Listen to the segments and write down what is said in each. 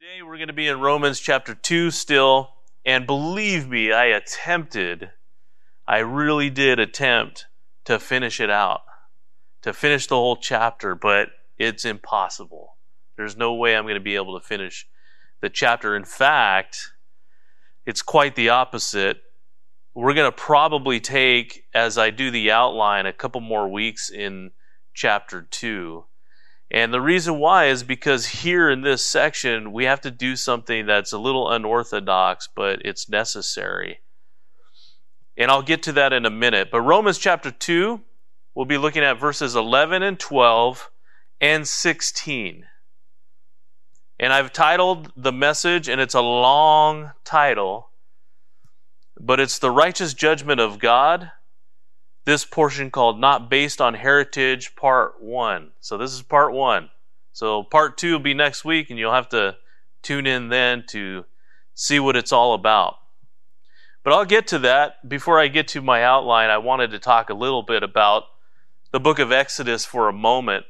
Today we're going to be in Romans chapter 2 still, and believe me, I attempted, I really did attempt to finish it out, to finish the whole chapter, but it's impossible. There's no way I'm going to be able to finish the chapter. In fact, it's quite the opposite. We're going to probably take, as I do the outline, a couple more weeks in chapter 2 and the reason why is because here in this section, we have to do something that's a little unorthodox, but it's necessary. And I'll get to that in a minute. But Romans chapter 2, we'll be looking at verses 11 and 12 and 16. And I've titled the message, and it's a long title, but it's the righteous judgment of God this portion called Not Based on Heritage, Part 1. So this is Part 1. So Part 2 will be next week, and you'll have to tune in then to see what it's all about. But I'll get to that. Before I get to my outline, I wanted to talk a little bit about the book of Exodus for a moment,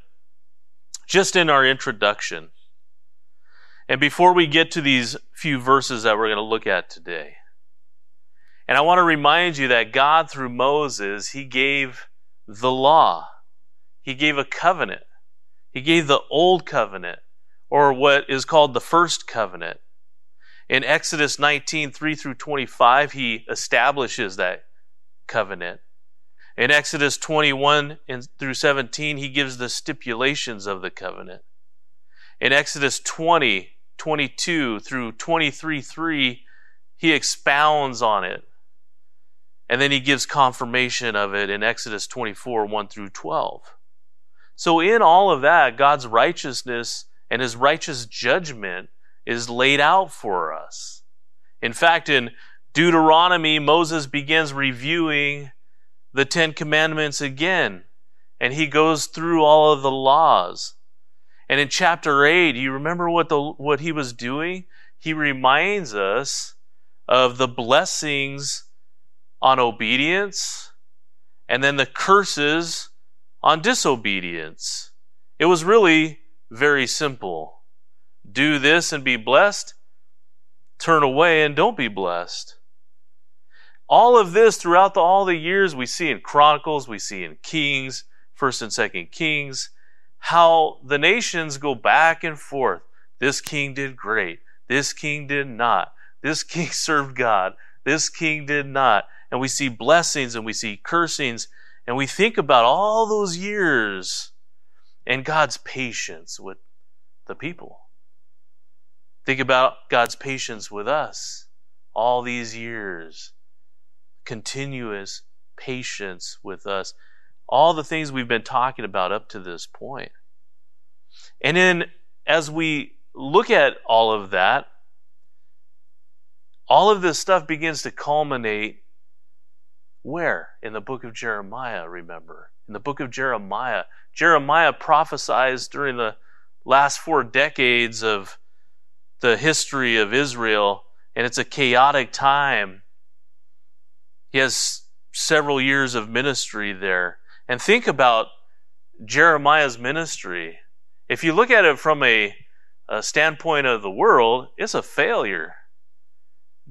just in our introduction. And before we get to these few verses that we're going to look at today, and I want to remind you that God, through Moses, he gave the law. He gave a covenant. He gave the old covenant, or what is called the first covenant. In Exodus 19, 3 through 25, he establishes that covenant. In Exodus 21 through 17, he gives the stipulations of the covenant. In Exodus 20, 22 through 23, 3, he expounds on it. And then he gives confirmation of it in Exodus 24, 1 through 12. So, in all of that, God's righteousness and his righteous judgment is laid out for us. In fact, in Deuteronomy, Moses begins reviewing the Ten Commandments again, and he goes through all of the laws. And in chapter 8, you remember what, the, what he was doing? He reminds us of the blessings on obedience and then the curses on disobedience. It was really very simple. Do this and be blessed, turn away and don't be blessed. All of this throughout the, all the years we see in Chronicles, we see in Kings, 1st and 2nd Kings, how the nations go back and forth. This king did great. This king did not. This king served God. This king did not and we see blessings and we see cursings, and we think about all those years and God's patience with the people. Think about God's patience with us all these years, continuous patience with us, all the things we've been talking about up to this point. And then as we look at all of that, all of this stuff begins to culminate where? In the book of Jeremiah, remember. In the book of Jeremiah. Jeremiah prophesies during the last four decades of the history of Israel, and it's a chaotic time. He has several years of ministry there. And think about Jeremiah's ministry. If you look at it from a, a standpoint of the world, it's a failure.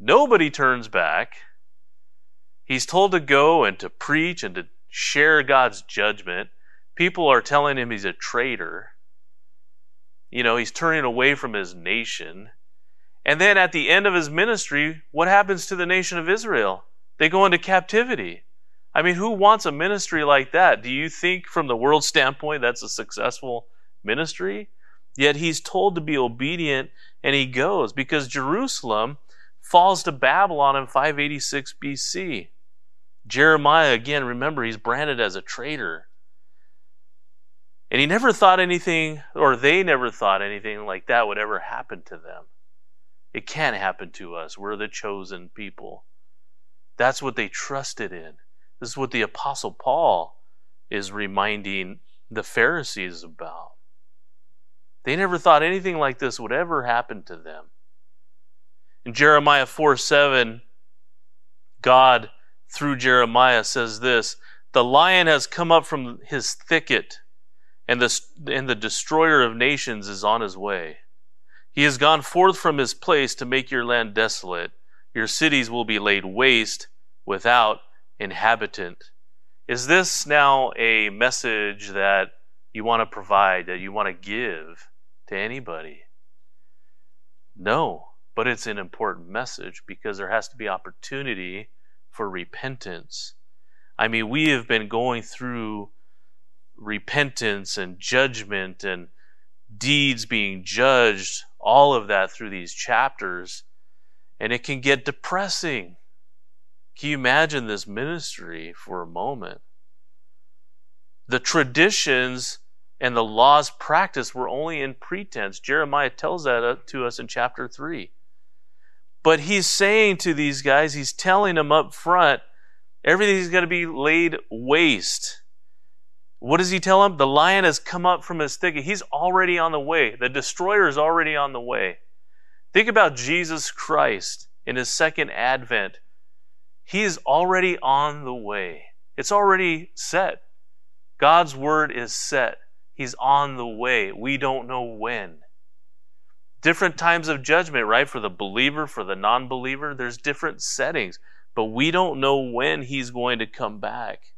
Nobody turns back. He's told to go and to preach and to share God's judgment. People are telling him he's a traitor. You know, he's turning away from his nation. And then at the end of his ministry, what happens to the nation of Israel? They go into captivity. I mean, who wants a ministry like that? Do you think, from the world standpoint, that's a successful ministry? Yet he's told to be obedient and he goes because Jerusalem falls to Babylon in 586 BC. Jeremiah, again, remember, he's branded as a traitor. And he never thought anything, or they never thought anything like that would ever happen to them. It can't happen to us. We're the chosen people. That's what they trusted in. This is what the Apostle Paul is reminding the Pharisees about. They never thought anything like this would ever happen to them. In Jeremiah 4 7, God through Jeremiah says this The lion has come up from his thicket, and the, and the destroyer of nations is on his way. He has gone forth from his place to make your land desolate. Your cities will be laid waste without inhabitant. Is this now a message that you want to provide, that you want to give to anybody? No, but it's an important message because there has to be opportunity for repentance. I mean, we have been going through repentance and judgment and deeds being judged, all of that through these chapters, and it can get depressing. Can you imagine this ministry for a moment? The traditions and the laws practiced were only in pretense. Jeremiah tells that uh, to us in chapter 3. But he's saying to these guys, he's telling them up front, everything's going to be laid waste. What does he tell them? The lion has come up from his thicket. He's already on the way. The destroyer is already on the way. Think about Jesus Christ in his second advent. He is already on the way. It's already set. God's word is set. He's on the way. We don't know when. Different times of judgment, right? For the believer, for the non believer, there's different settings. But we don't know when he's going to come back.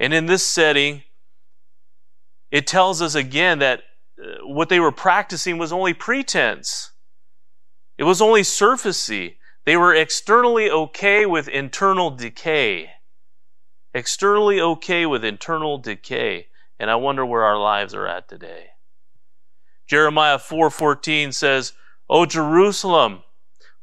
And in this setting, it tells us again that uh, what they were practicing was only pretense. It was only surfacey. They were externally okay with internal decay. Externally okay with internal decay. And I wonder where our lives are at today. Jeremiah 4:14 says, "O Jerusalem,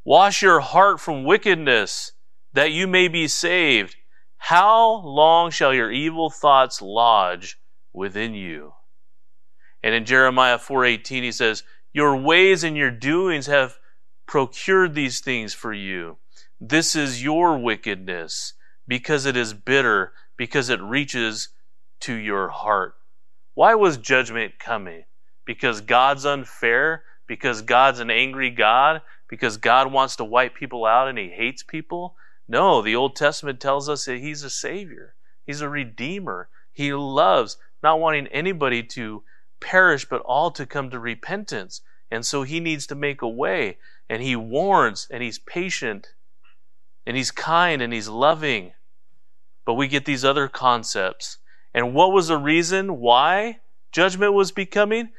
wash your heart from wickedness, that you may be saved. How long shall your evil thoughts lodge within you? And in Jeremiah 4:18 he says, "Your ways and your doings have procured these things for you. This is your wickedness, because it is bitter, because it reaches to your heart." Why was judgment coming? Because God's unfair, because God's an angry God, because God wants to wipe people out and he hates people? No, the Old Testament tells us that He's a Savior, He's a Redeemer. He loves, not wanting anybody to perish, but all to come to repentance. And so He needs to make a way. And He warns, and He's patient, and He's kind, and He's loving. But we get these other concepts. And what was the reason why judgment was becoming?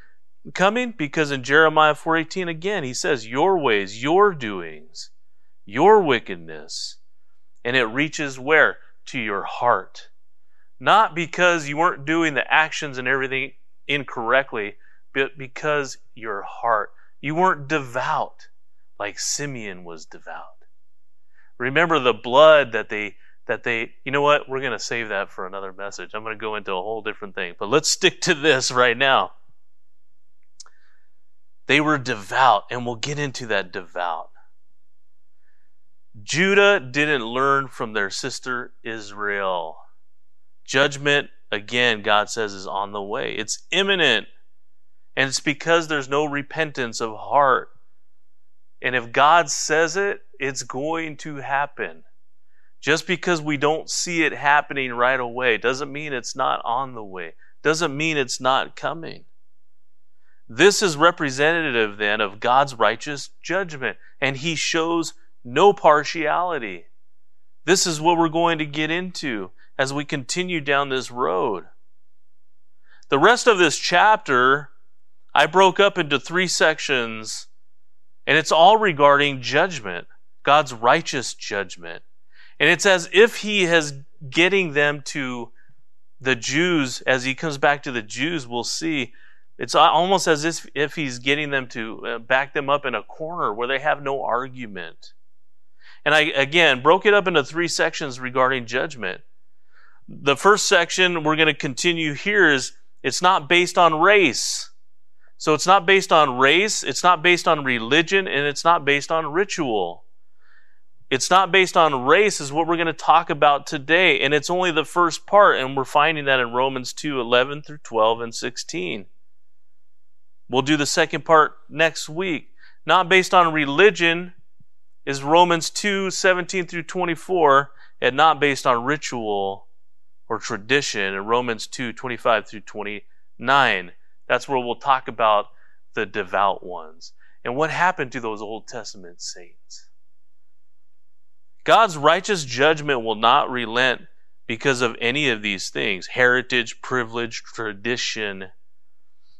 Coming because in Jeremiah 4:18 again he says your ways your doings your wickedness and it reaches where? To your heart. Not because you weren't doing the actions and everything incorrectly, but because your heart. You weren't devout like Simeon was devout. Remember the blood that they that they you know what we're going to save that for another message i'm going to go into a whole different thing but let's stick to this right now they were devout and we'll get into that devout Judah didn't learn from their sister Israel. Judgment, again, God says, is on the way. It's imminent. And it's because there's no repentance of heart. And if God says it, it's going to happen. Just because we don't see it happening right away doesn't mean it's not on the way, doesn't mean it's not coming. This is representative then of God's righteous judgment, and He shows no partiality. This is what we're going to get into as we continue down this road. The rest of this chapter, I broke up into three sections, and it's all regarding judgment, God's righteous judgment. And it's as if He has getting them to the Jews, as He comes back to the Jews, we'll see. It's almost as if, He's getting them to uh, back them up in a corner where they have no argument. And I, again, broke it up into three sections regarding judgment. The first section we're going to continue here is it's not based on race. So it's not based on race, it's not based on religion, and it's not based on ritual. It's not based on race, is what we're going to talk about today. And it's only the first part, and we're finding that in Romans 2 11 through 12 and 16. We'll do the second part next week. Not based on religion, is Romans 2 17 through 24 and not based on ritual or tradition in Romans 2 25 through 29. That's where we'll talk about the devout ones. And what happened to those Old Testament saints? God's righteous judgment will not relent because of any of these things heritage, privilege, tradition.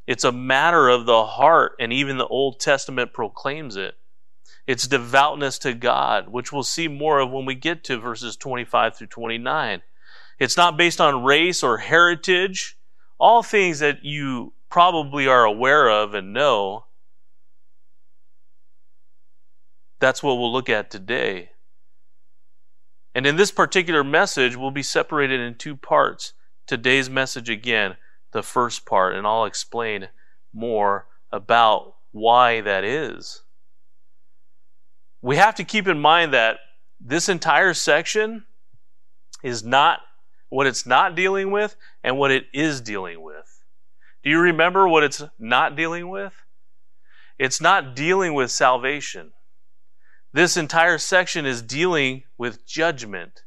It's a matter of the heart, and even the Old Testament proclaims it. It's devoutness to God, which we'll see more of when we get to verses 25 through 29. It's not based on race or heritage, all things that you probably are aware of and know. That's what we'll look at today. And in this particular message, we'll be separated in two parts. Today's message, again, the first part, and I'll explain more about why that is. We have to keep in mind that this entire section is not what it's not dealing with and what it is dealing with. Do you remember what it's not dealing with? It's not dealing with salvation. This entire section is dealing with judgment.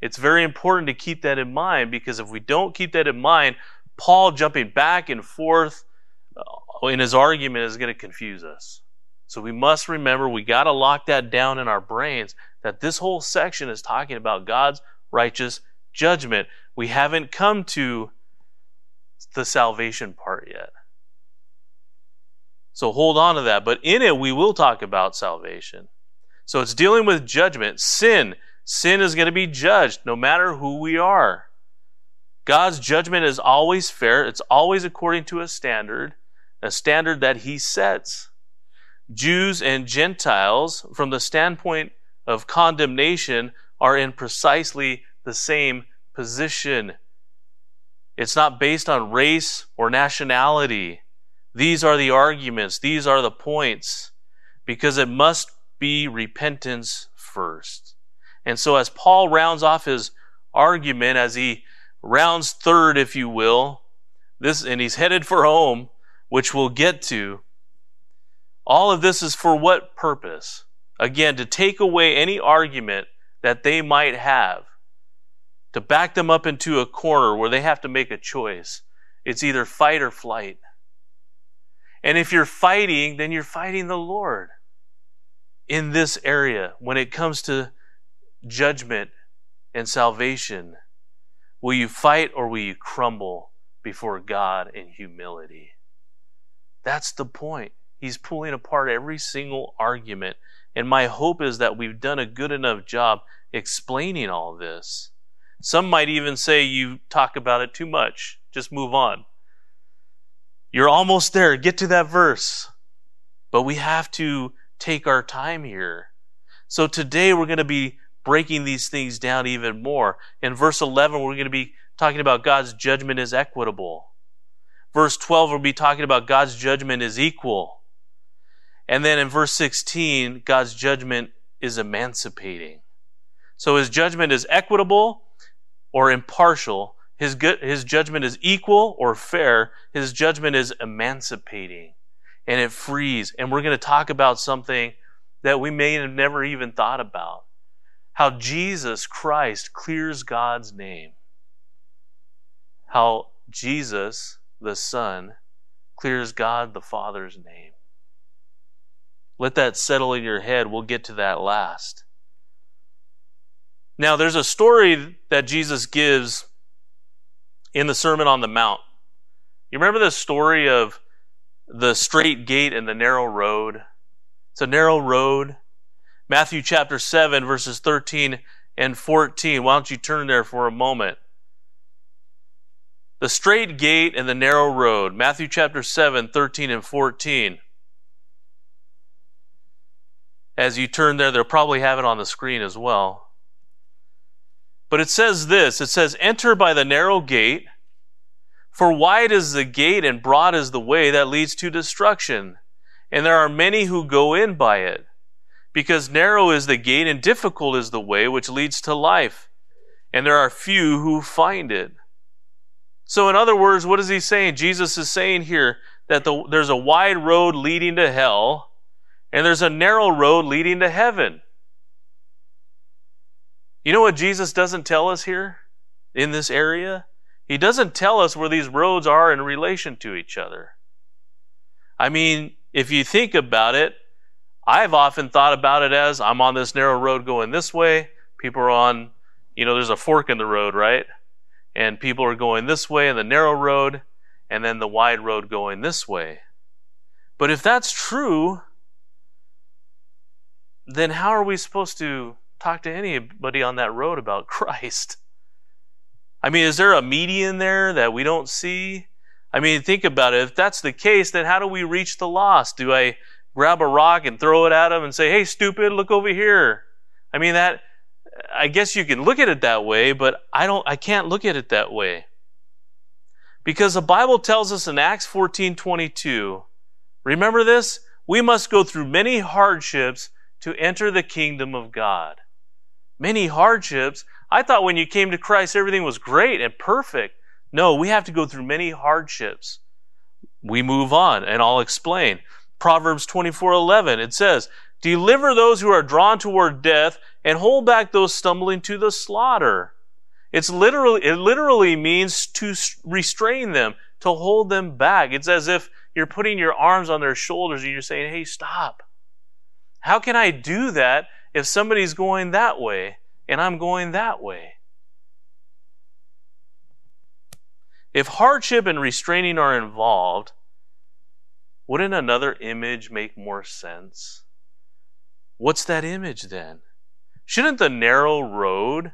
It's very important to keep that in mind because if we don't keep that in mind, Paul jumping back and forth uh, in his argument is going to confuse us. So we must remember we got to lock that down in our brains that this whole section is talking about God's righteous judgment. We haven't come to the salvation part yet. So hold on to that. But in it, we will talk about salvation. So it's dealing with judgment. Sin. Sin is going to be judged no matter who we are. God's judgment is always fair. It's always according to a standard, a standard that He sets. Jews and Gentiles, from the standpoint of condemnation, are in precisely the same position. It's not based on race or nationality. These are the arguments, these are the points, because it must be repentance first. And so, as Paul rounds off his argument, as he rounds third, if you will, this, and he's headed for home, which we'll get to, all of this is for what purpose? Again, to take away any argument that they might have, to back them up into a corner where they have to make a choice. It's either fight or flight. And if you're fighting, then you're fighting the Lord in this area when it comes to judgment and salvation? Will you fight or will you crumble before God in humility? That's the point. He's pulling apart every single argument. And my hope is that we've done a good enough job explaining all this. Some might even say you talk about it too much. Just move on. You're almost there. Get to that verse. But we have to take our time here. So today we're going to be breaking these things down even more. In verse 11, we're going to be talking about God's judgment is equitable. Verse 12, we'll be talking about God's judgment is equal. And then in verse 16, God's judgment is emancipating. So his judgment is equitable or impartial. His, good, his judgment is equal or fair. His judgment is emancipating and it frees. And we're going to talk about something that we may have never even thought about how Jesus Christ clears God's name. How Jesus, the Son, clears God the Father's name. Let that settle in your head. We'll get to that last. Now, there's a story that Jesus gives in the Sermon on the Mount. You remember the story of the straight gate and the narrow road. It's a narrow road. Matthew chapter 7, verses 13 and 14. Why don't you turn there for a moment? The straight gate and the narrow road. Matthew chapter 7, 13 and 14. As you turn there, they'll probably have it on the screen as well. But it says this it says, Enter by the narrow gate. For wide is the gate and broad is the way that leads to destruction, and there are many who go in by it. Because narrow is the gate and difficult is the way which leads to life, and there are few who find it. So, in other words, what is he saying? Jesus is saying here that the, there's a wide road leading to hell, and there's a narrow road leading to heaven. You know what Jesus doesn't tell us here in this area? He doesn't tell us where these roads are in relation to each other. I mean, if you think about it, I've often thought about it as I'm on this narrow road going this way. People are on, you know, there's a fork in the road, right? And people are going this way in the narrow road, and then the wide road going this way. But if that's true, then how are we supposed to talk to anybody on that road about Christ? I mean, is there a median there that we don't see? I mean, think about it. If that's the case, then how do we reach the lost? Do I grab a rock and throw it at them and say, hey, stupid, look over here? I mean, that, I guess you can look at it that way, but I don't, I can't look at it that way. Because the Bible tells us in Acts 14 22, remember this? We must go through many hardships to enter the kingdom of God. Many hardships. I thought when you came to Christ, everything was great and perfect. No, we have to go through many hardships. We move on, and I'll explain. Proverbs 24:11 it says, "Deliver those who are drawn toward death and hold back those stumbling to the slaughter." It's literally it literally means to restrain them, to hold them back. It's as if you're putting your arms on their shoulders and you're saying, "Hey, stop." How can I do that if somebody's going that way and I'm going that way? If hardship and restraining are involved, wouldn't another image make more sense? What's that image then? Shouldn't the narrow road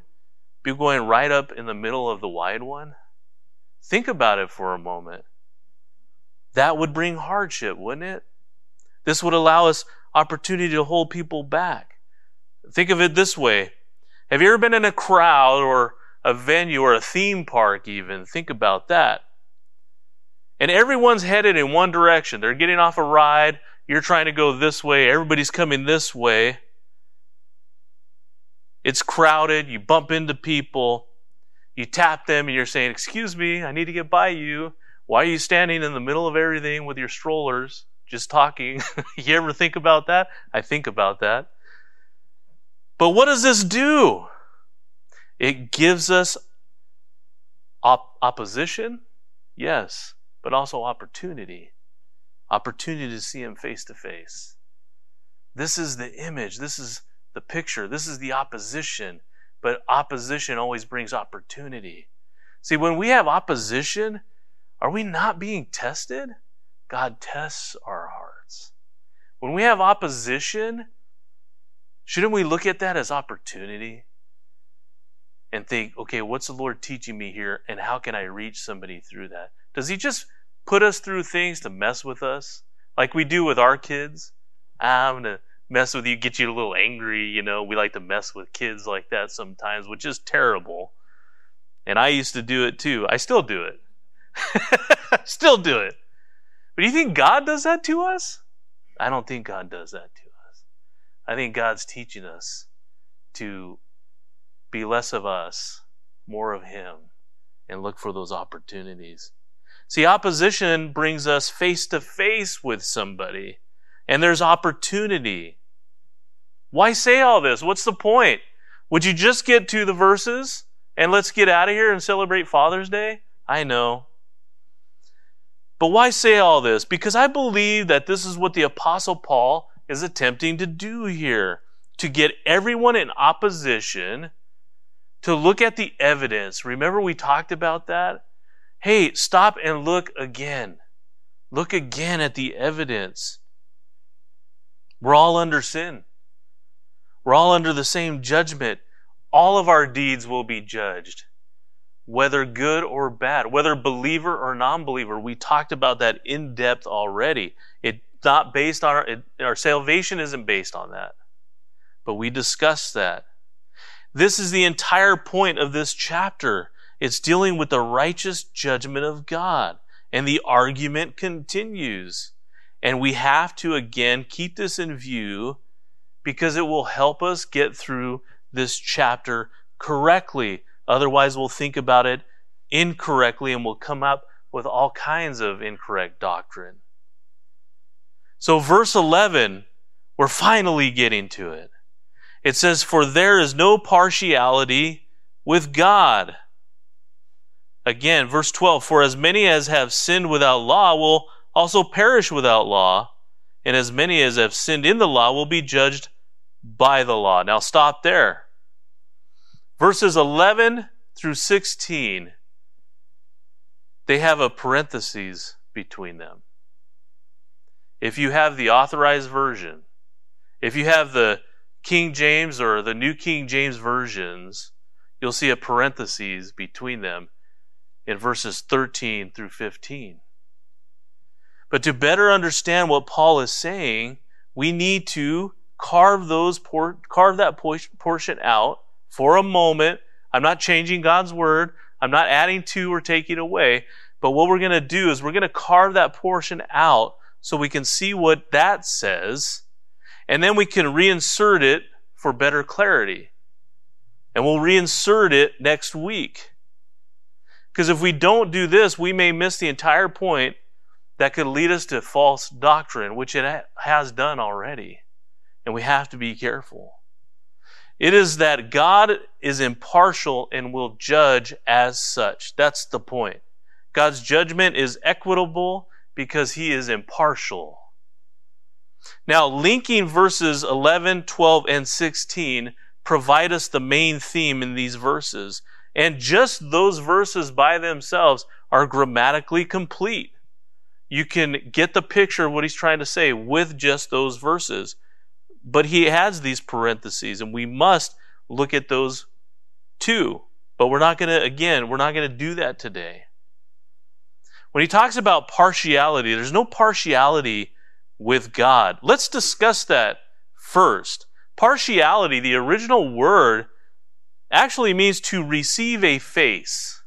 be going right up in the middle of the wide one? Think about it for a moment. That would bring hardship, wouldn't it? This would allow us opportunity to hold people back. Think of it this way. Have you ever been in a crowd or a venue or a theme park even? Think about that. And everyone's headed in one direction. They're getting off a ride. You're trying to go this way. Everybody's coming this way. It's crowded. You bump into people. You tap them and you're saying, Excuse me, I need to get by you. Why are you standing in the middle of everything with your strollers? just talking. you ever think about that? I think about that. But what does this do? It gives us op- opposition, yes, but also opportunity. Opportunity to see Him face to face. This is the image, this is the picture, this is the opposition. But opposition always brings opportunity. See, when we have opposition, are we not being tested? God tests our hearts. When we have opposition, shouldn't we look at that as opportunity and think, okay, what's the Lord teaching me here and how can I reach somebody through that? Does He just put us through things to mess with us like we do with our kids? I'm going to mess with you, get you a little angry. You know, we like to mess with kids like that sometimes, which is terrible. And I used to do it too. I still do it. still do it. But do you think God does that to us? I don't think God does that to us. I think God's teaching us to be less of us, more of Him, and look for those opportunities. See, opposition brings us face to face with somebody, and there's opportunity. Why say all this? What's the point? Would you just get to the verses and let's get out of here and celebrate Father's Day? I know. But why say all this? Because I believe that this is what the Apostle Paul is attempting to do here to get everyone in opposition to look at the evidence. Remember, we talked about that? Hey, stop and look again. Look again at the evidence. We're all under sin. We're all under the same judgment. All of our deeds will be judged whether good or bad, whether believer or non-believer. We talked about that in depth already. It's not based on our, it, our salvation isn't based on that. But we discussed that. This is the entire point of this chapter. It's dealing with the righteous judgment of God. And the argument continues. And we have to again keep this in view because it will help us get through this chapter correctly Otherwise, we'll think about it incorrectly and we'll come up with all kinds of incorrect doctrine. So, verse 11, we're finally getting to it. It says, For there is no partiality with God. Again, verse 12, For as many as have sinned without law will also perish without law, and as many as have sinned in the law will be judged by the law. Now stop there. Verses 11 through 16, they have a parenthesis between them. If you have the authorized version, if you have the King James or the New King James versions, you'll see a parenthesis between them in verses 13 through 15. But to better understand what Paul is saying, we need to carve those por- carve that portion out for a moment. I'm not changing God's word. I'm not adding to or taking away. But what we're going to do is we're going to carve that portion out so we can see what that says, and then we can reinsert it for better clarity. And we'll reinsert it next week. Because if we don't do this, we may miss the entire point that could lead us to false doctrine, which it has done already. And we have to be careful. It is that God is impartial and will judge as such. That's the point. God's judgment is equitable because he is impartial. Now, linking verses 11, 12, and 16 provide us the main theme in these verses. And just those verses by themselves are grammatically complete. You can get the picture of what he's trying to say with just those verses. But he has these parentheses, and we must look at those too. But we're not going to, again, we're not going to do that today. When he talks about partiality, there's no partiality with God. Let's discuss that first. Partiality, the original word, actually means to receive a face.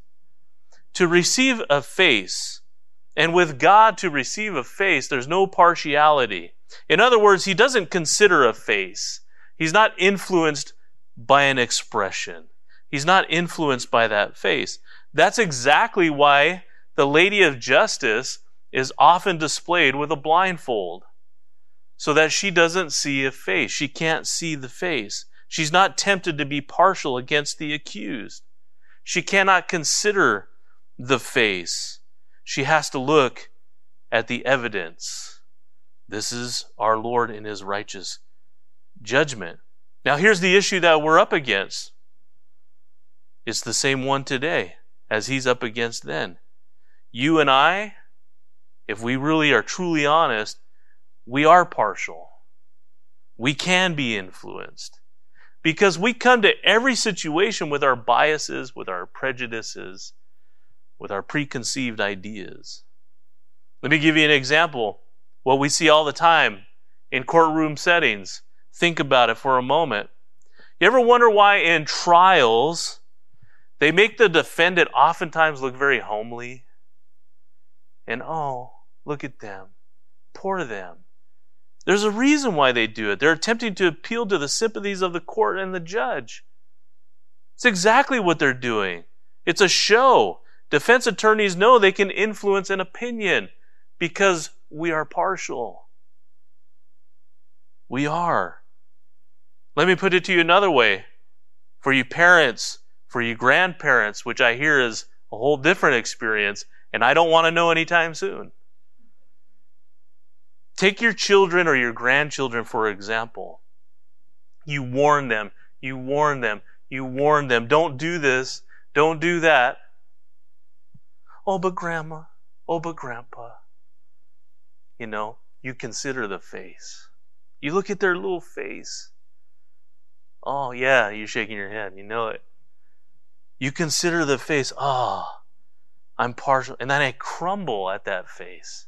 To receive a face. And with God to receive a face, there's no partiality. In other words, he doesn't consider a face. He's not influenced by an expression. He's not influenced by that face. That's exactly why the Lady of Justice is often displayed with a blindfold so that she doesn't see a face. She can't see the face. She's not tempted to be partial against the accused. She cannot consider the face. She has to look at the evidence. This is our Lord in his righteous judgment. Now, here's the issue that we're up against. It's the same one today as he's up against then. You and I, if we really are truly honest, we are partial. We can be influenced because we come to every situation with our biases, with our prejudices, with our preconceived ideas. Let me give you an example. What we see all the time in courtroom settings. Think about it for a moment. You ever wonder why in trials they make the defendant oftentimes look very homely? And oh, look at them. Poor them. There's a reason why they do it. They're attempting to appeal to the sympathies of the court and the judge. It's exactly what they're doing. It's a show. Defense attorneys know they can influence an opinion because we are partial. We are. Let me put it to you another way. For you parents, for you grandparents, which I hear is a whole different experience, and I don't want to know anytime soon. Take your children or your grandchildren, for example. You warn them, you warn them, you warn them. Don't do this, don't do that. Oh, but grandma, oh, but grandpa. You know, you consider the face. You look at their little face. Oh, yeah, you're shaking your head. You know it. You consider the face. Ah, oh, I'm partial. And then I crumble at that face.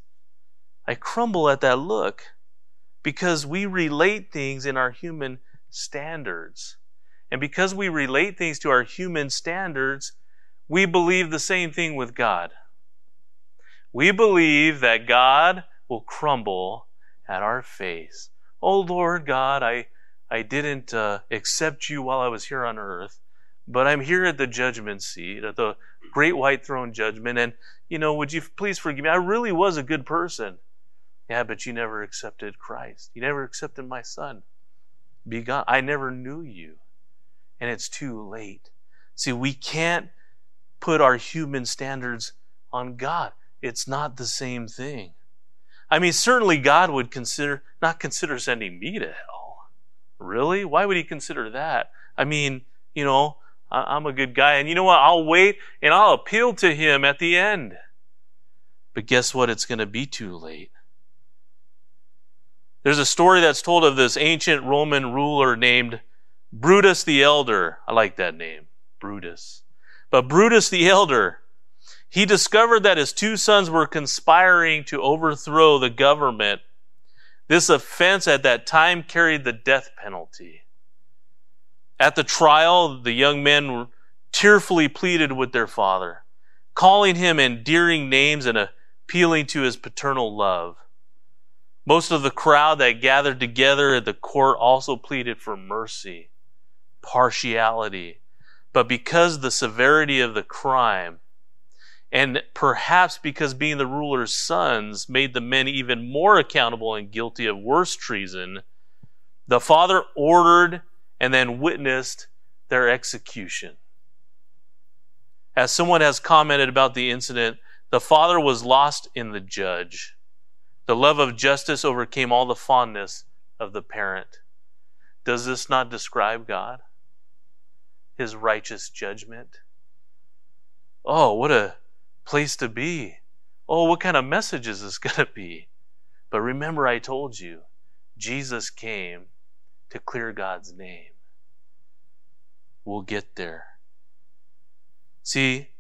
I crumble at that look because we relate things in our human standards. And because we relate things to our human standards, we believe the same thing with God. We believe that God will crumble at our face. Oh Lord God, I, I didn't uh, accept you while I was here on earth, but I'm here at the judgment seat, at the great white throne judgment, and, you know, would you please forgive me? I really was a good person. Yeah, but you never accepted Christ. You never accepted my son. Be gone. I never knew you. And it's too late. See, we can't put our human standards on God. It's not the same thing. I mean, certainly God would consider, not consider sending me to hell. Really? Why would he consider that? I mean, you know, I'm a good guy. And you know what? I'll wait and I'll appeal to him at the end. But guess what? It's going to be too late. There's a story that's told of this ancient Roman ruler named Brutus the Elder. I like that name, Brutus. But Brutus the Elder, he discovered that his two sons were conspiring to overthrow the government. This offense at that time carried the death penalty. At the trial, the young men tearfully pleaded with their father, calling him endearing names and appealing to his paternal love. Most of the crowd that gathered together at the court also pleaded for mercy, partiality. But because the severity of the crime, and perhaps because being the ruler's sons made the men even more accountable and guilty of worse treason, the father ordered and then witnessed their execution. As someone has commented about the incident, the father was lost in the judge. The love of justice overcame all the fondness of the parent. Does this not describe God? His righteous judgment? Oh, what a place to be. Oh, what kind of message is this going to be? But remember, I told you, Jesus came to clear God's name. We'll get there. See,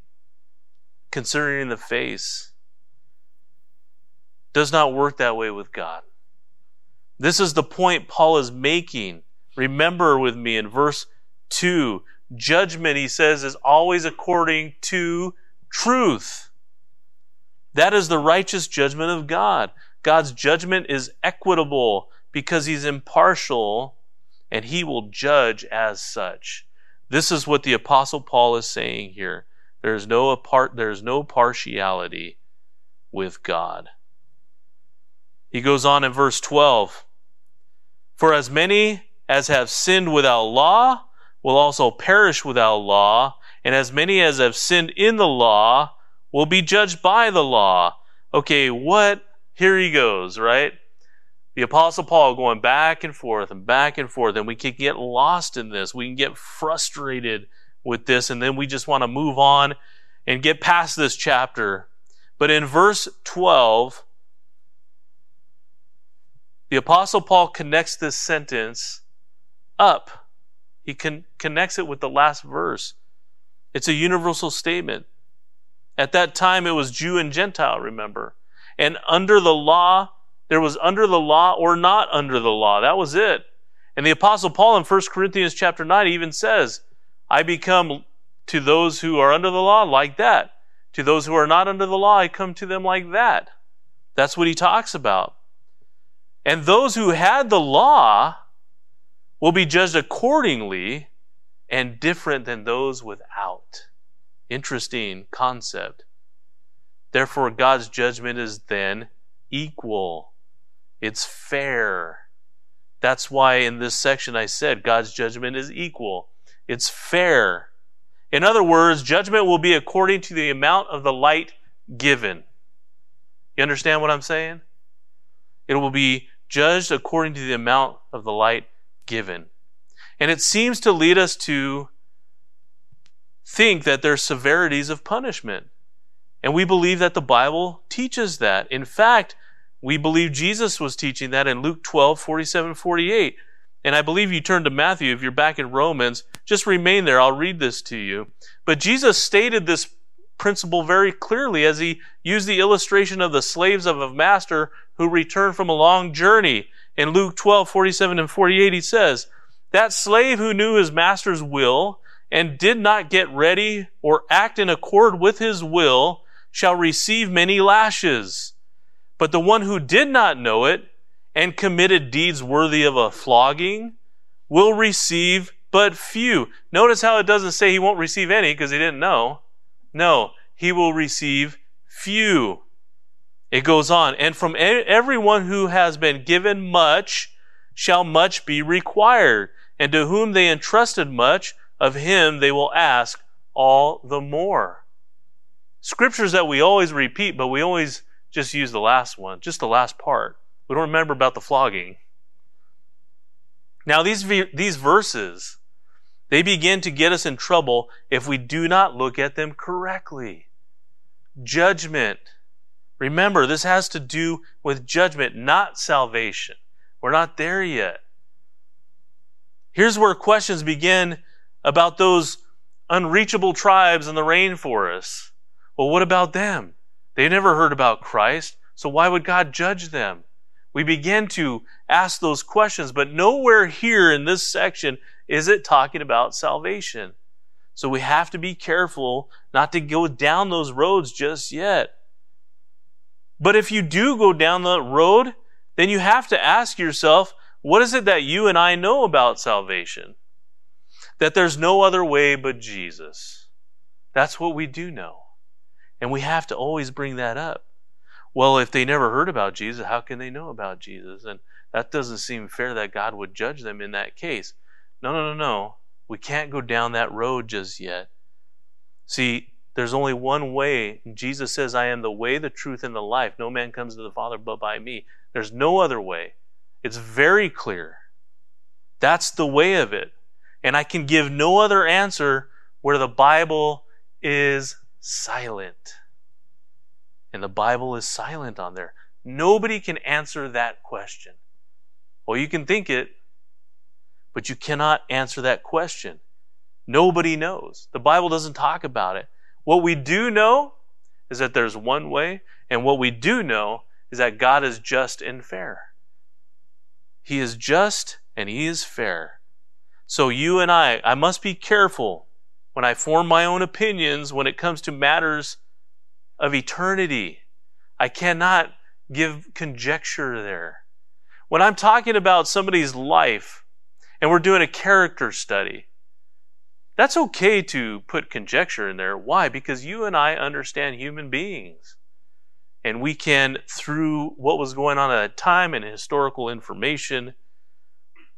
considering the face does not work that way with God. This is the point Paul is making. Remember with me in verse 2 judgment, he says, is always according to truth. That is the righteous judgment of God. God's judgment is equitable because he's impartial and he will judge as such. This is what the apostle Paul is saying here. There is no apart, there is no partiality with God. He goes on in verse 12. For as many as have sinned without law will also perish without law, and as many as have sinned in the law will be judged by the law. Okay, what? Here he goes, right? The Apostle Paul going back and forth and back and forth, and we can get lost in this. We can get frustrated with this, and then we just want to move on and get past this chapter. But in verse 12, the Apostle Paul connects this sentence up. He con- connects it with the last verse. It's a universal statement. At that time, it was Jew and Gentile, remember. And under the law, there was under the law or not under the law. That was it. And the apostle Paul in 1 Corinthians chapter 9 even says, I become to those who are under the law like that. To those who are not under the law, I come to them like that. That's what he talks about. And those who had the law will be judged accordingly and different than those without. Interesting concept. Therefore, God's judgment is then equal. It's fair. That's why in this section I said God's judgment is equal. It's fair. In other words, judgment will be according to the amount of the light given. You understand what I'm saying? It will be judged according to the amount of the light given. And it seems to lead us to think that there's severities of punishment. And we believe that the Bible teaches that. In fact, we believe Jesus was teaching that in Luke 12, 47, 48. And I believe you turn to Matthew if you're back in Romans. Just remain there. I'll read this to you. But Jesus stated this principle very clearly as he used the illustration of the slaves of a master who returned from a long journey. In Luke 12, 47 and 48, he says, That slave who knew his master's will and did not get ready or act in accord with his will shall receive many lashes. But the one who did not know it and committed deeds worthy of a flogging will receive but few. Notice how it doesn't say he won't receive any because he didn't know. No, he will receive few. It goes on, and from everyone who has been given much shall much be required, and to whom they entrusted much, of him they will ask all the more. Scriptures that we always repeat, but we always just use the last one, just the last part. We don't remember about the flogging. Now, these, these verses, they begin to get us in trouble if we do not look at them correctly. Judgment. Remember, this has to do with judgment, not salvation. We're not there yet. Here's where questions begin about those unreachable tribes in the rainforest. Well, what about them? They never heard about Christ, so why would God judge them? We begin to ask those questions, but nowhere here in this section is it talking about salvation. So we have to be careful not to go down those roads just yet. But if you do go down the road, then you have to ask yourself, what is it that you and I know about salvation? That there's no other way but Jesus. That's what we do know. And we have to always bring that up. Well, if they never heard about Jesus, how can they know about Jesus? And that doesn't seem fair that God would judge them in that case. No, no, no, no. We can't go down that road just yet. See, there's only one way. Jesus says, I am the way, the truth, and the life. No man comes to the Father but by me. There's no other way. It's very clear. That's the way of it. And I can give no other answer where the Bible is silent. And the Bible is silent on there. Nobody can answer that question. Well, you can think it, but you cannot answer that question. Nobody knows. The Bible doesn't talk about it. What we do know is that there's one way, and what we do know is that God is just and fair. He is just and He is fair. So you and I, I must be careful when I form my own opinions when it comes to matters of eternity. I cannot give conjecture there. When I'm talking about somebody's life and we're doing a character study, that's okay to put conjecture in there. Why? Because you and I understand human beings. And we can, through what was going on at the time and historical information,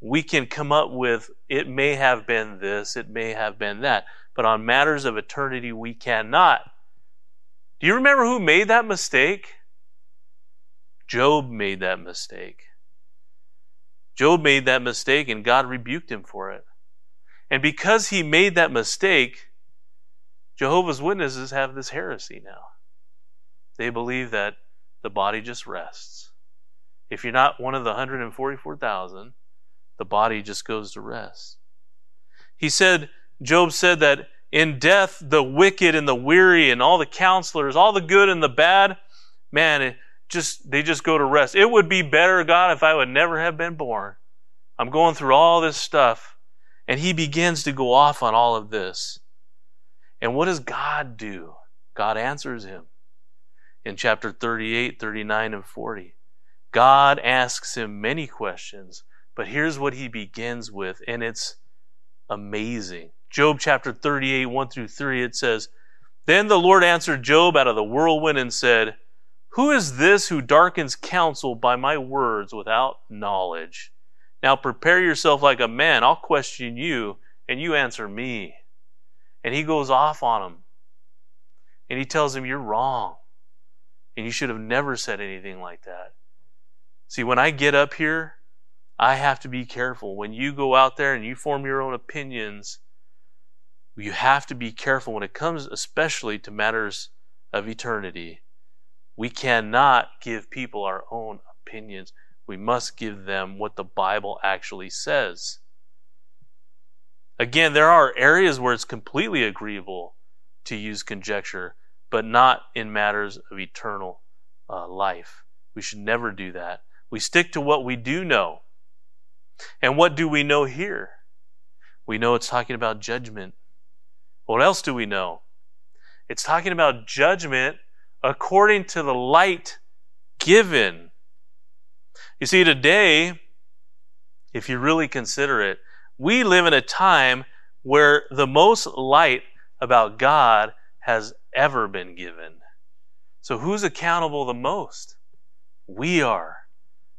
we can come up with it may have been this, it may have been that. But on matters of eternity, we cannot. Do you remember who made that mistake? Job made that mistake. Job made that mistake and God rebuked him for it. And because he made that mistake, Jehovah's Witnesses have this heresy now. They believe that the body just rests. If you're not one of the 144,000, the body just goes to rest. He said, Job said that in death, the wicked and the weary and all the counselors, all the good and the bad, man, just they just go to rest. It would be better, God, if I would never have been born. I'm going through all this stuff. And he begins to go off on all of this. And what does God do? God answers him in chapter 38, 39, and 40. God asks him many questions, but here's what he begins with, and it's amazing. Job chapter 38, 1 through 3, it says, Then the Lord answered Job out of the whirlwind and said, Who is this who darkens counsel by my words without knowledge? Now prepare yourself like a man. I'll question you, and you answer me. And he goes off on him. And he tells him, You're wrong. And you should have never said anything like that. See, when I get up here, I have to be careful. When you go out there and you form your own opinions, you have to be careful when it comes, especially to matters of eternity. We cannot give people our own opinions. We must give them what the Bible actually says. Again, there are areas where it's completely agreeable to use conjecture, but not in matters of eternal uh, life. We should never do that. We stick to what we do know. And what do we know here? We know it's talking about judgment. What else do we know? It's talking about judgment according to the light given you see, today, if you really consider it, we live in a time where the most light about God has ever been given. So, who's accountable the most? We are,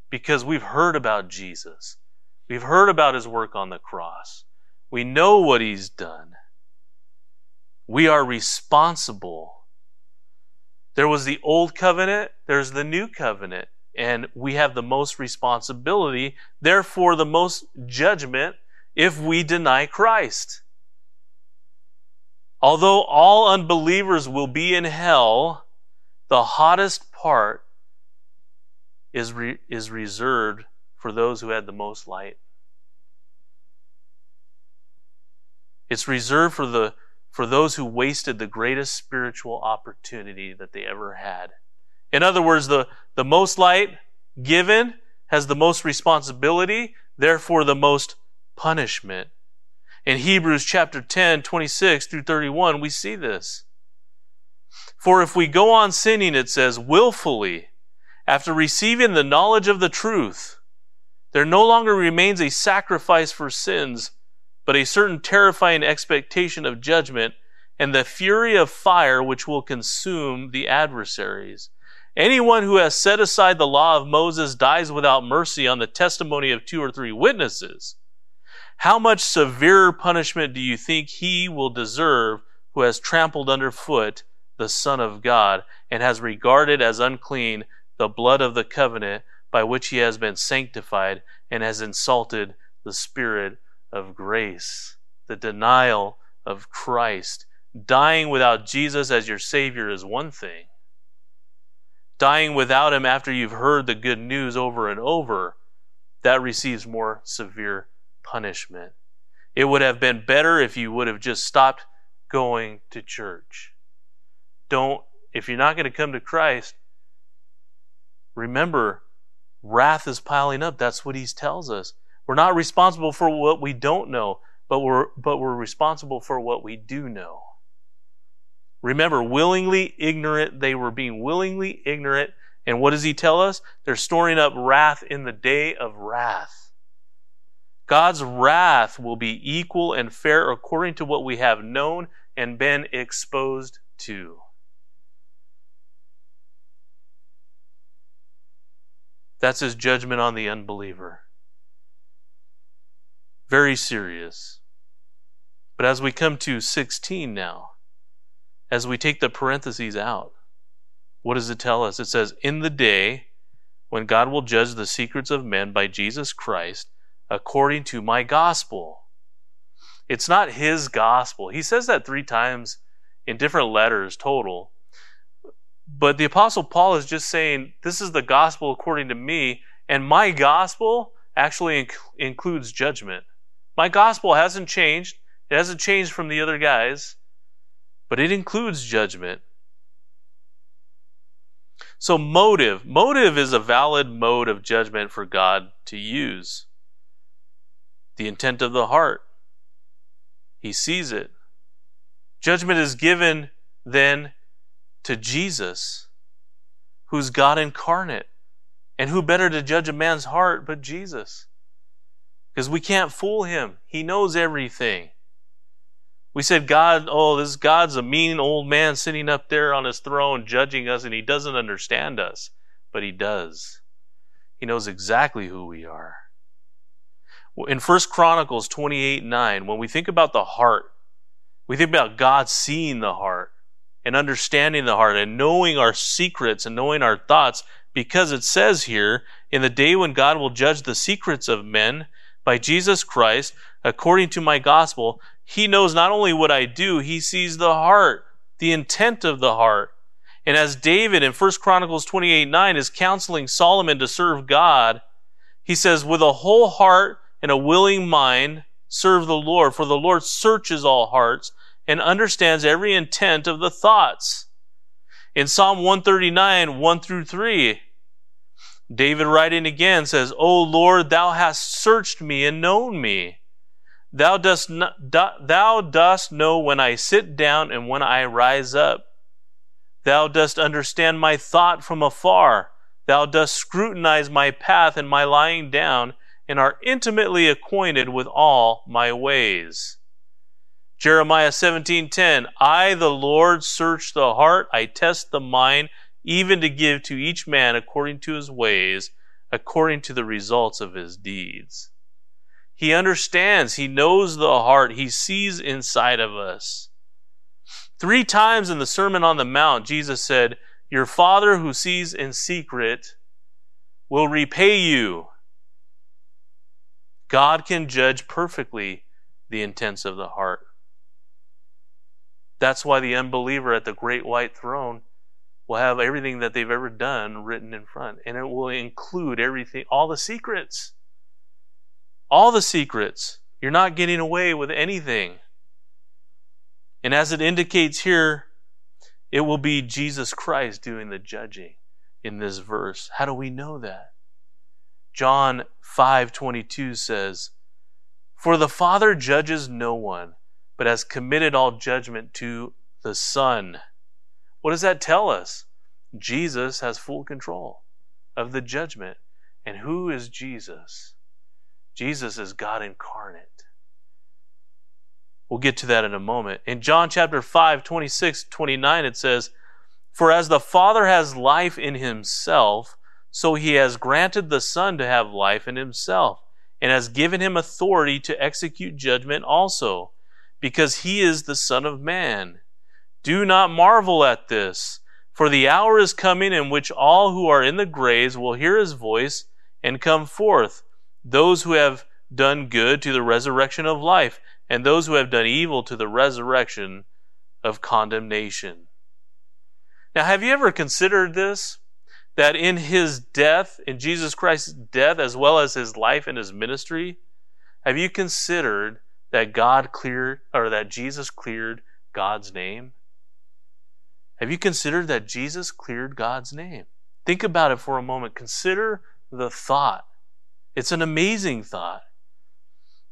because we've heard about Jesus. We've heard about his work on the cross. We know what he's done. We are responsible There was the old covenant, there's the new covenant, and we have the most responsibility, therefore, the most judgment if we deny Christ. Although all unbelievers will be in hell, the hottest part is, re- is reserved for those who had the most light. It's reserved for the for those who wasted the greatest spiritual opportunity that they ever had. In other words, the, the most light given has the most responsibility, therefore the most punishment. In Hebrews chapter 10, 26 through 31, we see this. For if we go on sinning, it says, willfully, after receiving the knowledge of the truth, there no longer remains a sacrifice for sins, but a certain terrifying expectation of judgment and the fury of fire which will consume the adversaries. Anyone who has set aside the law of Moses dies without mercy on the testimony of two or three witnesses. How much severer punishment do you think he will deserve who has trampled underfoot the Son of God and has regarded as unclean the blood of the covenant by which he has been sanctified and has insulted the Spirit of grace? The denial of Christ. Dying without Jesus as your Savior is one thing dying without him after you've heard the good news over and over, that receives more severe punishment. It would have been better if you would have just stopped going to church. Don't, if you're not going to come to Christ, remember, wrath is piling up. That's what he tells us. We're not responsible for what we don't know, but we're, but we're responsible for what we do know. Remember, willingly ignorant, they were being willingly ignorant. And what does he tell us? They're storing up wrath in the day of wrath. God's wrath will be equal and fair according to what we have known and been exposed to. That's his judgment on the unbeliever. Very serious. But as we come to 16 now, as we take the parentheses out, what does it tell us? It says, In the day when God will judge the secrets of men by Jesus Christ according to my gospel. It's not his gospel. He says that three times in different letters total. But the Apostle Paul is just saying, This is the gospel according to me, and my gospel actually inc- includes judgment. My gospel hasn't changed. It hasn't changed from the other guys but it includes judgment. So, motive. Motive is a valid mode of judgment for God to use. The intent of the heart. He sees it. Judgment is given then to Jesus, who's God incarnate. And who better to judge a man's heart but Jesus? Because we can't fool him. He knows everything. We said, God, oh, this God's a mean old man sitting up there on his throne judging us, and he doesn't understand us. But he does. He knows exactly who we are. In 1 Chronicles 28 9, when we think about the heart, we think about God seeing the heart and understanding the heart and knowing our secrets and knowing our thoughts, because it says here, in the day when God will judge the secrets of men by Jesus Christ, according to my gospel, he knows not only what I do, he sees the heart, the intent of the heart. And as David in 1 Chronicles 28 9 is counseling Solomon to serve God, he says, with a whole heart and a willing mind, serve the Lord, for the Lord searches all hearts and understands every intent of the thoughts. In Psalm 139, 1 through 3, David writing again says, O Lord, thou hast searched me and known me. Thou dost, not, thou dost know when I sit down and when I rise up. Thou dost understand my thought from afar. Thou dost scrutinize my path and my lying down, and are intimately acquainted with all my ways. Jeremiah 17:10 I the Lord search the heart, I test the mind, even to give to each man according to his ways, according to the results of his deeds. He understands. He knows the heart. He sees inside of us. Three times in the Sermon on the Mount, Jesus said, Your Father who sees in secret will repay you. God can judge perfectly the intents of the heart. That's why the unbeliever at the great white throne will have everything that they've ever done written in front, and it will include everything, all the secrets. All the secrets. You're not getting away with anything. And as it indicates here, it will be Jesus Christ doing the judging in this verse. How do we know that? John 5:22 says, "For the Father judges no one, but has committed all judgment to the Son." What does that tell us? Jesus has full control of the judgment. And who is Jesus? Jesus is God incarnate. We'll get to that in a moment. In John chapter 5, 26, 29, it says, For as the Father has life in himself, so he has granted the Son to have life in himself, and has given him authority to execute judgment also, because he is the Son of Man. Do not marvel at this, for the hour is coming in which all who are in the graves will hear his voice and come forth, those who have done good to the resurrection of life and those who have done evil to the resurrection of condemnation. Now, have you ever considered this? That in his death, in Jesus Christ's death, as well as his life and his ministry, have you considered that God cleared, or that Jesus cleared God's name? Have you considered that Jesus cleared God's name? Think about it for a moment. Consider the thought. It's an amazing thought.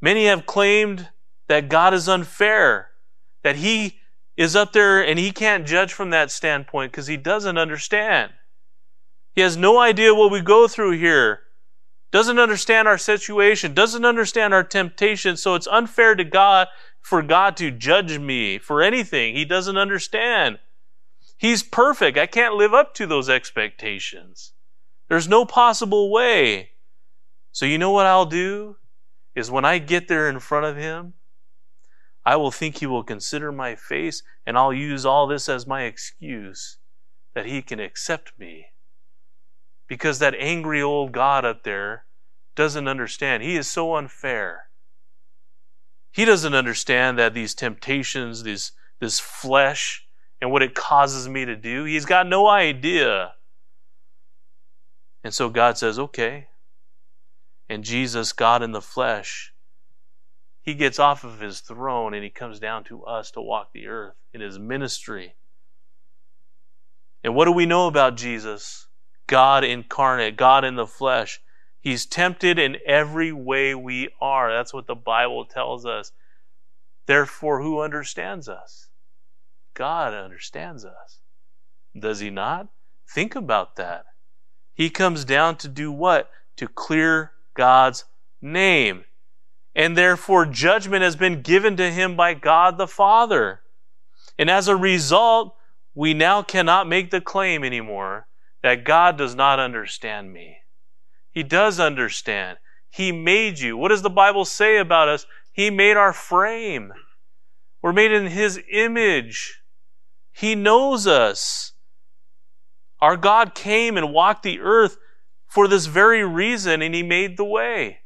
Many have claimed that God is unfair, that He is up there and He can't judge from that standpoint because He doesn't understand. He has no idea what we go through here, doesn't understand our situation, doesn't understand our temptation, so it's unfair to God for God to judge me for anything. He doesn't understand. He's perfect. I can't live up to those expectations. There's no possible way. So you know what I'll do? Is when I get there in front of Him, I will think he will consider my face, and I'll use all this as my excuse that he can accept me. Because that angry old God up there doesn't understand. He is so unfair. He doesn't understand that these temptations, this, this flesh, and what it causes me to do, he's got no idea. And so God says, okay. And Jesus, God in the flesh, he gets off of his throne and he comes down to us to walk the earth in his ministry. And what do we know about Jesus? God incarnate, God in the flesh. He's tempted in every way we are. That's what the Bible tells us. Therefore, who understands us? God understands us. Does he not? Think about that. He comes down to do what? To clear God's name and therefore judgment has been given to him by God the Father. And as a result, we now cannot make the claim anymore that God does not understand me. He does understand. He made you. What does the Bible say about us? He made our frame. We're made in His image. He knows us. Our God came and walked the earth for this very reason, and He made the way.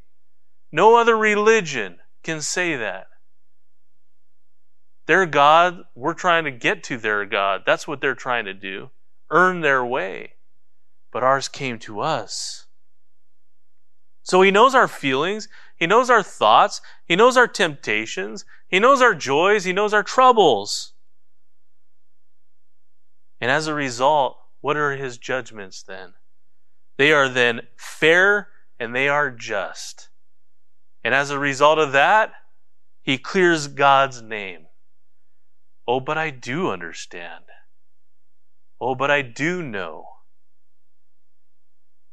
No other religion can say that. Their God, we're trying to get to their God. That's what they're trying to do. Earn their way. But ours came to us. So He knows our feelings. He knows our thoughts. He knows our temptations. He knows our joys. He knows our troubles. And as a result, what are His judgments then? They are then fair and they are just. And as a result of that, he clears God's name. Oh, but I do understand. Oh, but I do know.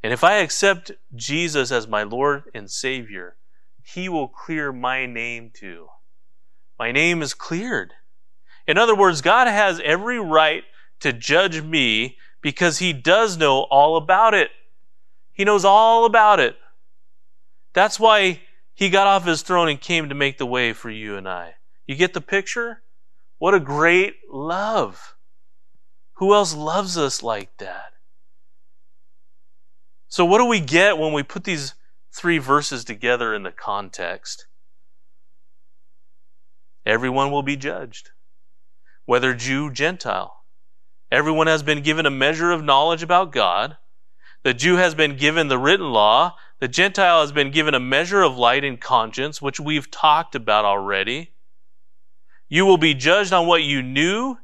And if I accept Jesus as my Lord and Savior, He will clear my name too. My name is cleared. In other words, God has every right to judge me because He does know all about it. He knows all about it. That's why he got off his throne and came to make the way for you and I. You get the picture? What a great love. Who else loves us like that? So, what do we get when we put these three verses together in the context? Everyone will be judged, whether Jew, Gentile. Everyone has been given a measure of knowledge about God. The Jew has been given the written law. The Gentile has been given a measure of light and conscience, which we've talked about already. You will be judged on what you knew,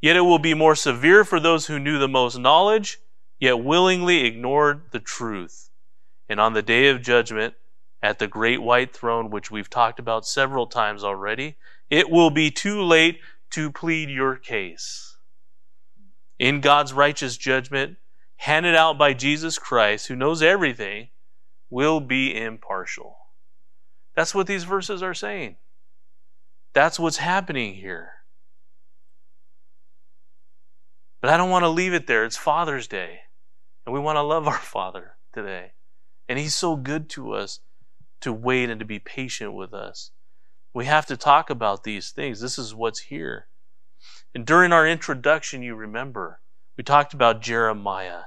yet it will be more severe for those who knew the most knowledge, yet willingly ignored the truth. And on the day of judgment, at the great white throne, which we've talked about several times already, it will be too late to plead your case. In God's righteous judgment, handed out by Jesus Christ, who knows everything, will be impartial. That's what these verses are saying. That's what's happening here. But I don't want to leave it there. It's Father's Day. And we want to love our Father today. And He's so good to us to wait and to be patient with us. We have to talk about these things. This is what's here. And during our introduction, you remember, we talked about Jeremiah.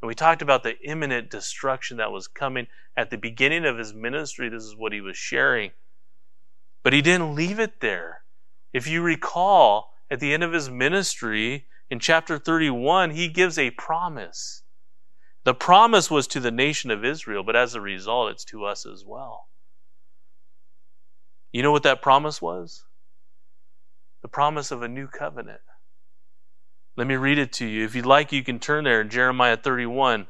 And we talked about the imminent destruction that was coming at the beginning of his ministry. This is what he was sharing. But he didn't leave it there. If you recall, at the end of his ministry, in chapter 31, he gives a promise. The promise was to the nation of Israel, but as a result, it's to us as well. You know what that promise was? The promise of a new covenant. Let me read it to you. If you'd like, you can turn there in Jeremiah 31,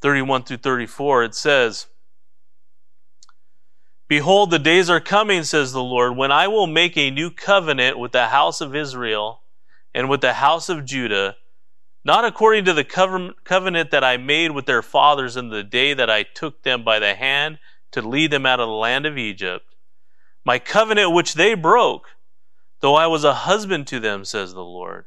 31 through 34. It says, Behold, the days are coming, says the Lord, when I will make a new covenant with the house of Israel and with the house of Judah, not according to the covenant that I made with their fathers in the day that I took them by the hand to lead them out of the land of Egypt. My covenant which they broke, though I was a husband to them, says the Lord.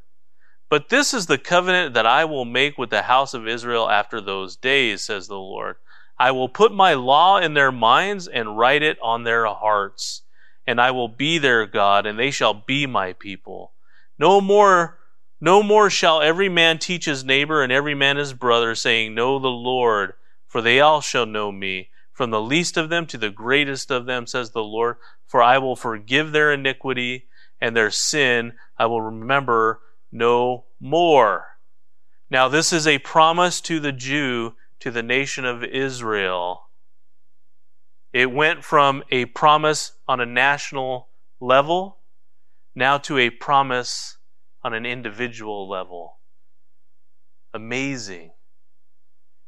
But this is the covenant that I will make with the house of Israel after those days, says the Lord. I will put my law in their minds and write it on their hearts. And I will be their God, and they shall be my people. No more, no more shall every man teach his neighbor and every man his brother, saying, Know the Lord, for they all shall know me, from the least of them to the greatest of them, says the Lord. For I will forgive their iniquity and their sin I will remember no more. Now, this is a promise to the Jew to the nation of Israel. It went from a promise on a national level now to a promise on an individual level. Amazing.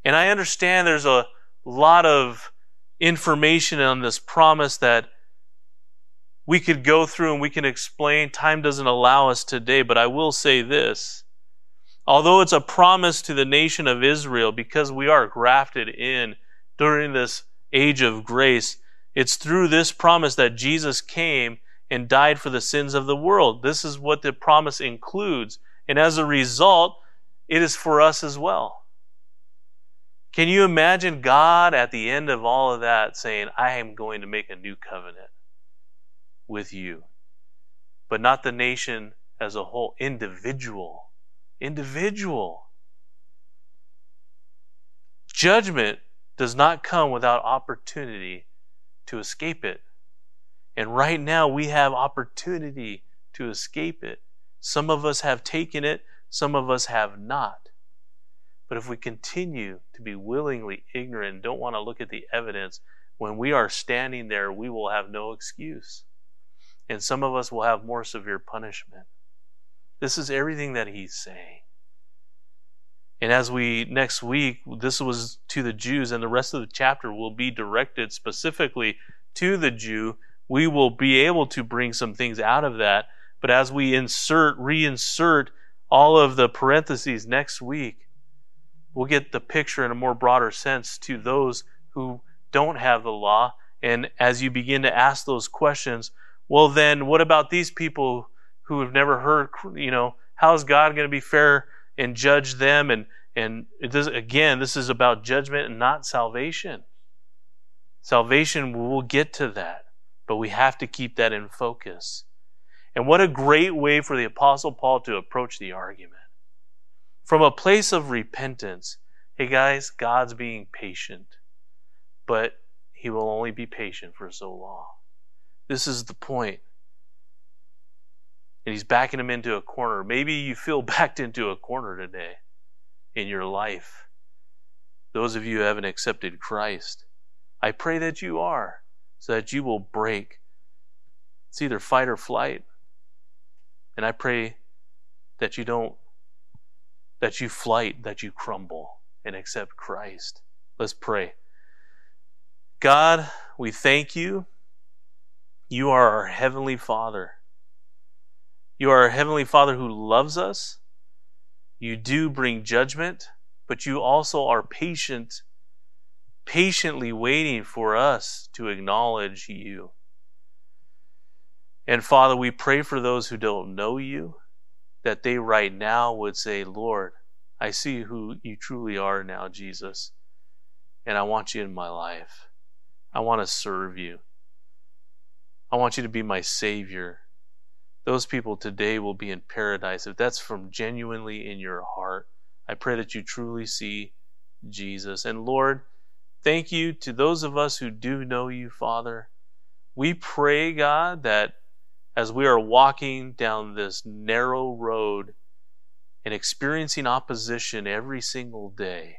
And I understand there's a lot of information on this promise that we could go through and we can explain. Time doesn't allow us today, but I will say this. Although it's a promise to the nation of Israel because we are grafted in during this age of grace, it's through this promise that Jesus came and died for the sins of the world. This is what the promise includes. And as a result, it is for us as well. Can you imagine God at the end of all of that saying, I am going to make a new covenant with you? But not the nation as a whole, individual individual. Judgment does not come without opportunity to escape it. And right now we have opportunity to escape it. Some of us have taken it, some of us have not. But if we continue to be willingly ignorant don't want to look at the evidence, when we are standing there, we will have no excuse. And some of us will have more severe punishment. This is everything that he's saying. And as we next week, this was to the Jews, and the rest of the chapter will be directed specifically to the Jew. We will be able to bring some things out of that. But as we insert, reinsert all of the parentheses next week, we'll get the picture in a more broader sense to those who don't have the law. And as you begin to ask those questions, well, then what about these people who have never heard, you know, how is God going to be fair and judge them? And, and does, again, this is about judgment and not salvation. Salvation, we'll get to that, but we have to keep that in focus. And what a great way for the Apostle Paul to approach the argument. from a place of repentance. Hey guys, God's being patient, but He will only be patient for so long. This is the point. And He's backing him into a corner. Maybe you feel backed into a corner today in your life. Those of you who haven't accepted Christ, I pray that you are, so that you will break. It's either fight or flight. And I pray that you don't, that you flight, that you crumble and accept Christ. Let's pray. God, we thank you. You are our Heavenly Father. You are our Heavenly Father who loves us. You do bring judgment, but you also are patient, patiently waiting for us to acknowledge you. And Father, we pray for those who don't know you, that they right now would say, Lord, I see who you truly are now, Jesus, and I want you in my life. I want to serve you. I want you to be my Savior. Those people today will be in paradise. If that's from genuinely in your heart, I pray that you truly see Jesus. And Lord, thank you to those of us who do know you, Father. We pray, God, that as we are walking down this narrow road and experiencing opposition every single day,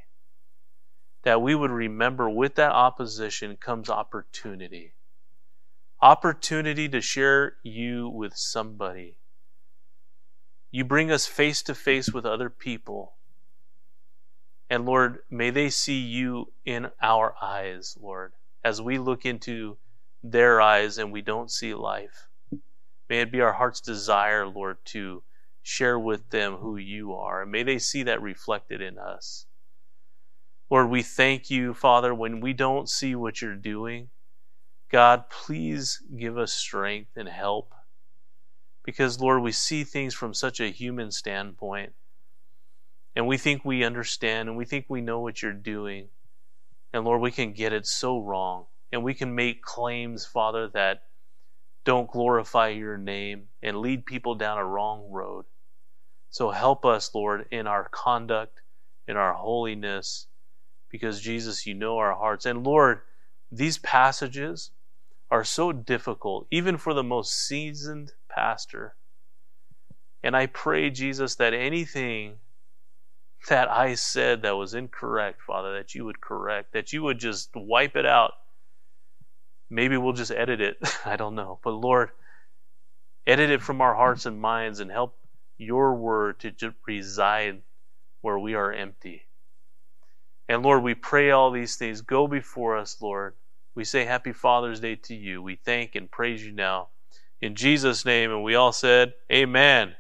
that we would remember with that opposition comes opportunity. Opportunity to share you with somebody. You bring us face to face with other people. And Lord, may they see you in our eyes, Lord, as we look into their eyes and we don't see life. May it be our heart's desire, Lord, to share with them who you are. And may they see that reflected in us. Lord, we thank you, Father, when we don't see what you're doing. God, please give us strength and help. Because, Lord, we see things from such a human standpoint. And we think we understand and we think we know what you're doing. And Lord, we can get it so wrong. And we can make claims, Father, that don't glorify your name and lead people down a wrong road. So help us, Lord, in our conduct, in our holiness, because Jesus, you know our hearts. And Lord, these passages are so difficult, even for the most seasoned pastor. And I pray, Jesus, that anything that I said that was incorrect, Father, that you would correct, that you would just wipe it out Maybe we'll just edit it. I don't know. But Lord, edit it from our hearts and minds and help your word to reside where we are empty. And Lord, we pray all these things. Go before us, Lord. We say Happy Father's Day to you. We thank and praise you now. In Jesus' name, and we all said, Amen.